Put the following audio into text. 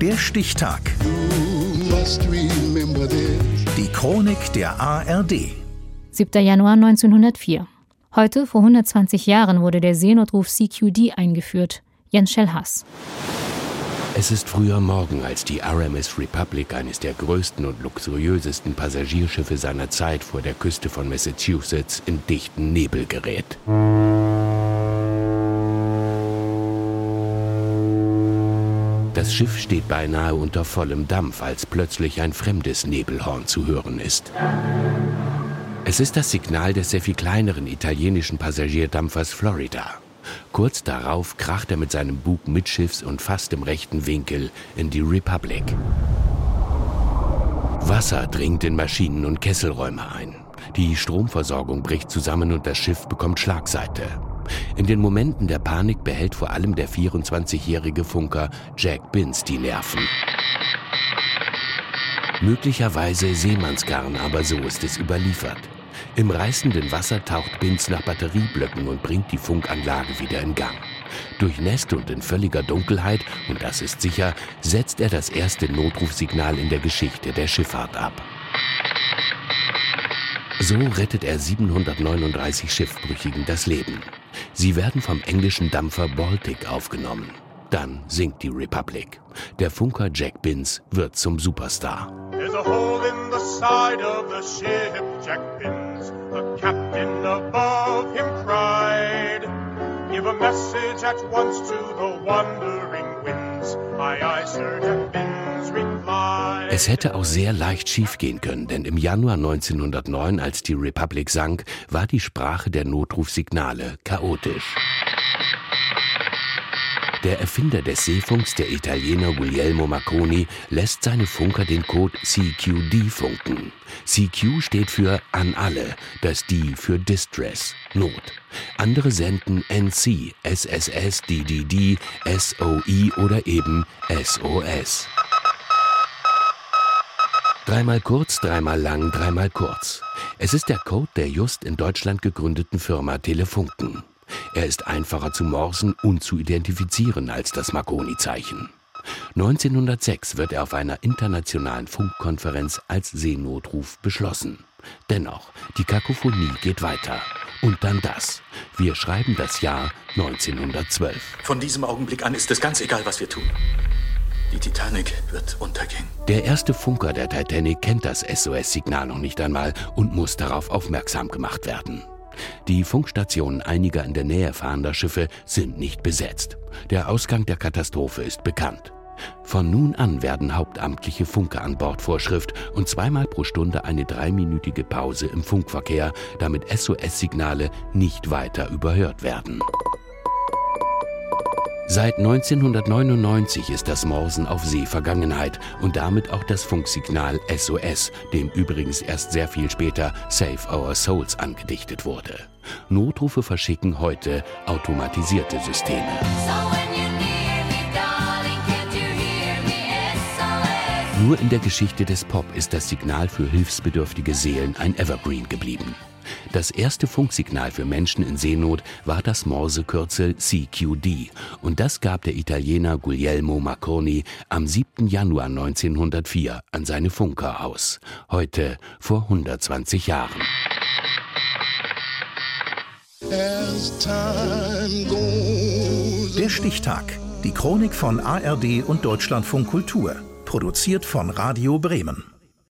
Der Stichtag. Die Chronik der ARD. 7. Januar 1904. Heute, vor 120 Jahren, wurde der Seenotruf CQD eingeführt. Jens Schellhass. Es ist früher Morgen, als die RMS Republic, eines der größten und luxuriösesten Passagierschiffe seiner Zeit, vor der Küste von Massachusetts in dichten Nebel gerät. Das Schiff steht beinahe unter vollem Dampf, als plötzlich ein fremdes Nebelhorn zu hören ist. Es ist das Signal des sehr viel kleineren italienischen Passagierdampfers Florida. Kurz darauf kracht er mit seinem Bug mitschiffs und fast im rechten Winkel in die Republic. Wasser dringt in Maschinen und Kesselräume ein. Die Stromversorgung bricht zusammen und das Schiff bekommt Schlagseite. In den Momenten der Panik behält vor allem der 24-jährige Funker Jack Binns die Nerven. Möglicherweise Seemannsgarn, aber so ist es überliefert. Im reißenden Wasser taucht Binz nach Batterieblöcken und bringt die Funkanlage wieder in Gang. Durchnässt und in völliger Dunkelheit, und das ist sicher, setzt er das erste Notrufsignal in der Geschichte der Schifffahrt ab. So rettet er 739 Schiffbrüchigen das Leben. Sie werden vom englischen Dampfer Baltic aufgenommen. Dann sinkt die Republic. Der Funker Jack Binns wird zum Superstar. There's a hole in the side of the ship, Jack Binns. The captain above him cried. Give a message at once to the wandering winds. Aye, aye, Sir Jack replied. Es hätte auch sehr leicht schiefgehen können, denn im Januar 1909, als die Republic sank, war die Sprache der Notrufsignale chaotisch. Der Erfinder des Seefunks, der Italiener Guglielmo Marconi, lässt seine Funker den Code CQD funken. CQ steht für an alle, das D für Distress, Not. Andere senden NC, SSS, DDD, SOI oder eben SOS. Dreimal kurz, dreimal lang, dreimal kurz. Es ist der Code der just in Deutschland gegründeten Firma Telefunken. Er ist einfacher zu morsen und zu identifizieren als das Marconi-Zeichen. 1906 wird er auf einer internationalen Funkkonferenz als Seenotruf beschlossen. Dennoch, die Kakophonie geht weiter. Und dann das. Wir schreiben das Jahr 1912. Von diesem Augenblick an ist es ganz egal, was wir tun. Die Titanic wird untergehen. Der erste Funker der Titanic kennt das SOS-Signal noch nicht einmal und muss darauf aufmerksam gemacht werden. Die Funkstationen einiger in der Nähe fahrender Schiffe sind nicht besetzt. Der Ausgang der Katastrophe ist bekannt. Von nun an werden hauptamtliche Funker an Bord Vorschrift und zweimal pro Stunde eine dreiminütige Pause im Funkverkehr, damit SOS-Signale nicht weiter überhört werden. Seit 1999 ist das Morsen auf See Vergangenheit und damit auch das Funksignal SOS, dem übrigens erst sehr viel später Save Our Souls angedichtet wurde. Notrufe verschicken heute automatisierte Systeme. Nur in der Geschichte des Pop ist das Signal für hilfsbedürftige Seelen ein Evergreen geblieben. Das erste Funksignal für Menschen in Seenot war das Morsekürzel CQD und das gab der Italiener Guglielmo Marconi am 7. Januar 1904 an seine Funker aus. Heute vor 120 Jahren. Der Stichtag. Die Chronik von ARD und Deutschlandfunk Kultur. Produziert von Radio Bremen.